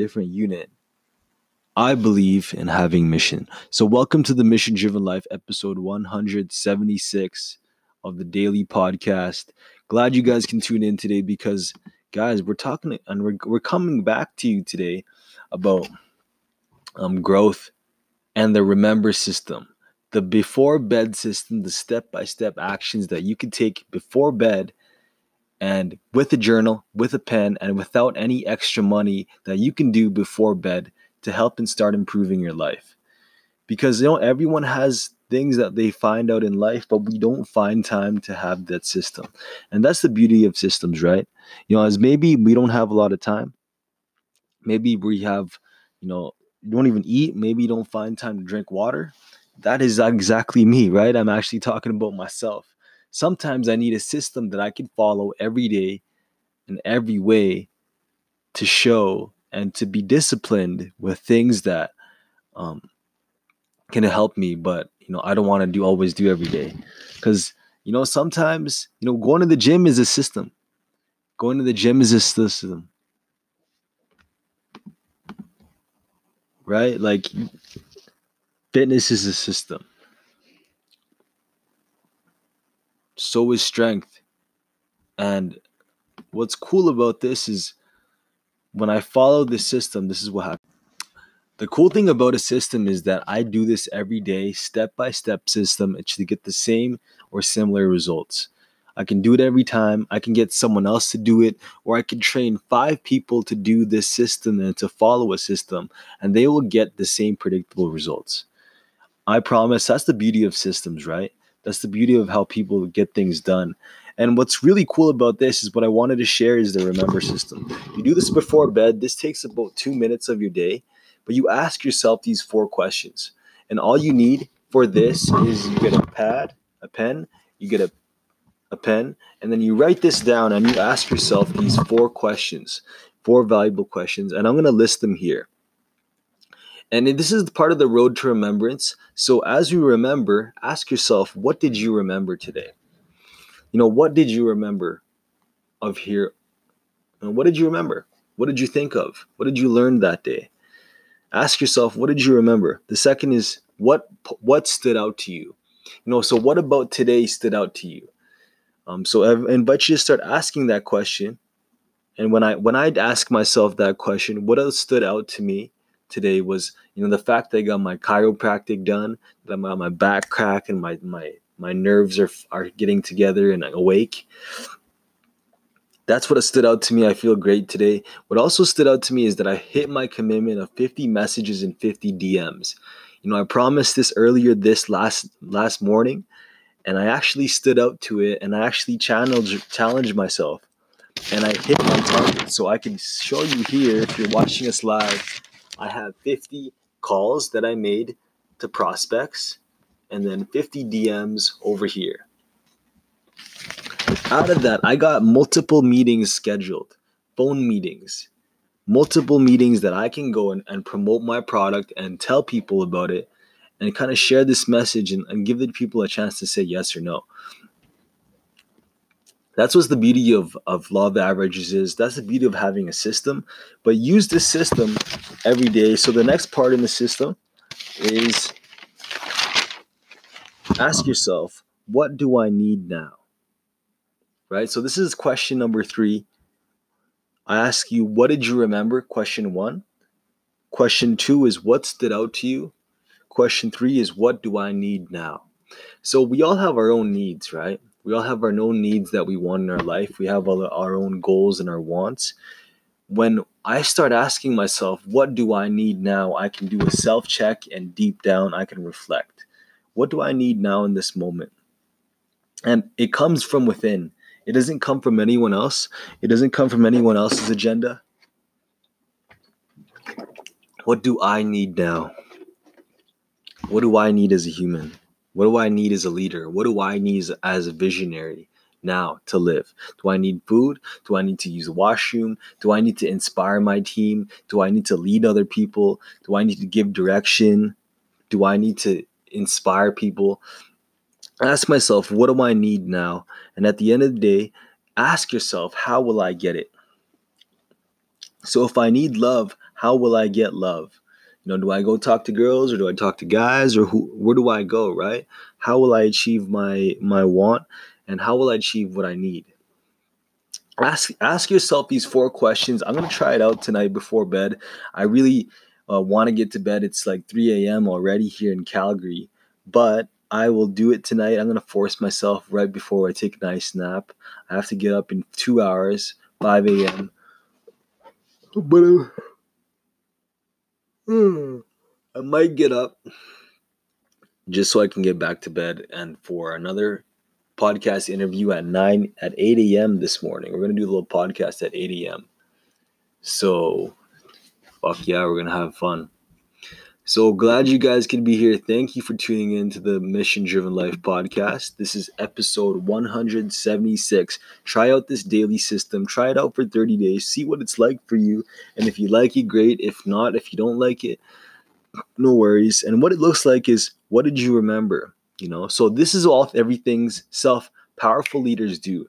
different unit. I believe in having mission. So, welcome to the Mission Driven Life, episode 176 of the daily podcast. Glad you guys can tune in today because, guys, we're talking and we're, we're coming back to you today about um, growth and the remember system, the before bed system, the step by step actions that you can take before bed and with a journal, with a pen, and without any extra money that you can do before bed to help and start improving your life. Because you know everyone has things that they find out in life, but we don't find time to have that system. And that's the beauty of systems, right? You know, as maybe we don't have a lot of time. Maybe we have, you know, you don't even eat, maybe you don't find time to drink water. That is exactly me, right? I'm actually talking about myself. Sometimes I need a system that I can follow every day in every way to show and to be disciplined with things that um, can help me, but you know, I don't want to do always do every day. Because, you know, sometimes, you know, going to the gym is a system. Going to the gym is a system. Right? Like fitness is a system. So is strength. And what's cool about this is when I follow this system, this is what happens. The cool thing about a system is that I do this every day, step by step system, and to get the same or similar results. I can do it every time. I can get someone else to do it, or I can train five people to do this system and to follow a system, and they will get the same predictable results. I promise that's the beauty of systems, right? That's the beauty of how people get things done. And what's really cool about this is what I wanted to share is the remember system. You do this before bed. This takes about two minutes of your day, but you ask yourself these four questions. And all you need for this is you get a pad, a pen, you get a, a pen, and then you write this down and you ask yourself these four questions, four valuable questions. And I'm going to list them here. And this is part of the road to remembrance. So as you remember, ask yourself, what did you remember today? You know, what did you remember of here? What did you remember? What did you think of? What did you learn that day? Ask yourself, what did you remember? The second is what what stood out to you? You know, so what about today stood out to you? Um, so I invite you to start asking that question. And when I when I'd ask myself that question, what else stood out to me? Today was you know the fact that I got my chiropractic done, that I got my back crack and my my my nerves are are getting together and awake. That's what stood out to me. I feel great today. What also stood out to me is that I hit my commitment of 50 messages and 50 DMs. You know, I promised this earlier this last last morning, and I actually stood up to it and I actually challenged challenged myself and I hit my target. So I can show you here if you're watching us live I have 50 calls that I made to prospects and then 50 DMs over here. Out of that, I got multiple meetings scheduled, phone meetings, multiple meetings that I can go and, and promote my product and tell people about it and kind of share this message and, and give the people a chance to say yes or no that's what's the beauty of of law of averages is that's the beauty of having a system. But use this system every day. So the next part in the system is ask yourself what do i need now? Right? So this is question number three. I ask you what did you remember? Question one. Question two is what stood out to you? Question three is what do i need now? So we all have our own needs right we all have our own needs that we want in our life. We have all our own goals and our wants. When I start asking myself, what do I need now? I can do a self check and deep down, I can reflect. What do I need now in this moment? And it comes from within. It doesn't come from anyone else. It doesn't come from anyone else's agenda. What do I need now? What do I need as a human? What do I need as a leader? What do I need as a visionary now to live? Do I need food? Do I need to use a washroom? Do I need to inspire my team? Do I need to lead other people? Do I need to give direction? Do I need to inspire people? Ask myself, what do I need now? And at the end of the day, ask yourself, how will I get it? So if I need love, how will I get love? You know, do I go talk to girls or do I talk to guys or who where do I go, right? How will I achieve my my want and how will I achieve what I need? Ask ask yourself these four questions. I'm going to try it out tonight before bed. I really uh, want to get to bed. It's like 3 a.m. already here in Calgary, but I will do it tonight. I'm going to force myself right before I take a nice nap. I have to get up in two hours, 5 a.m. But uh, hmm, I might get up just so I can get back to bed and for another podcast interview at 9 at 8 a.m. this morning. We're going to do a little podcast at 8 a.m. So, fuck yeah, we're going to have fun. So glad you guys can be here. Thank you for tuning in to the Mission Driven Life podcast. This is episode 176. Try out this daily system. Try it out for 30 days. See what it's like for you. And if you like it, great. If not, if you don't like it, no worries. And what it looks like is what did you remember? You know, so this is all everything's self powerful leaders do.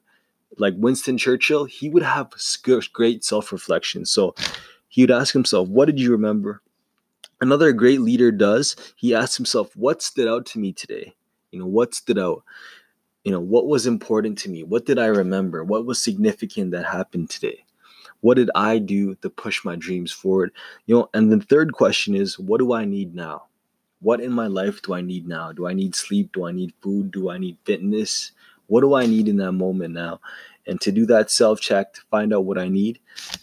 Like Winston Churchill, he would have great self reflection. So he would ask himself, What did you remember? Another great leader does, he asks himself, what stood out to me today? You know, what stood out? You know, what was important to me? What did I remember? What was significant that happened today? What did I do to push my dreams forward? You know, and the third question is, what do I need now? What in my life do I need now? Do I need sleep? Do I need food? Do I need fitness? What do I need in that moment now? And to do that self check to find out what I need.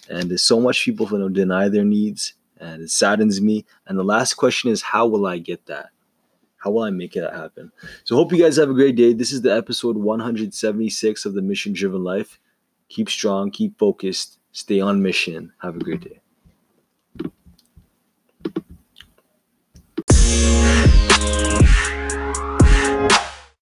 And there's so much people who deny their needs and it saddens me. And the last question is, how will I get that? How will I make that happen? So, hope you guys have a great day. This is the episode 176 of the Mission Driven Life. Keep strong, keep focused, stay on mission. Have a great day.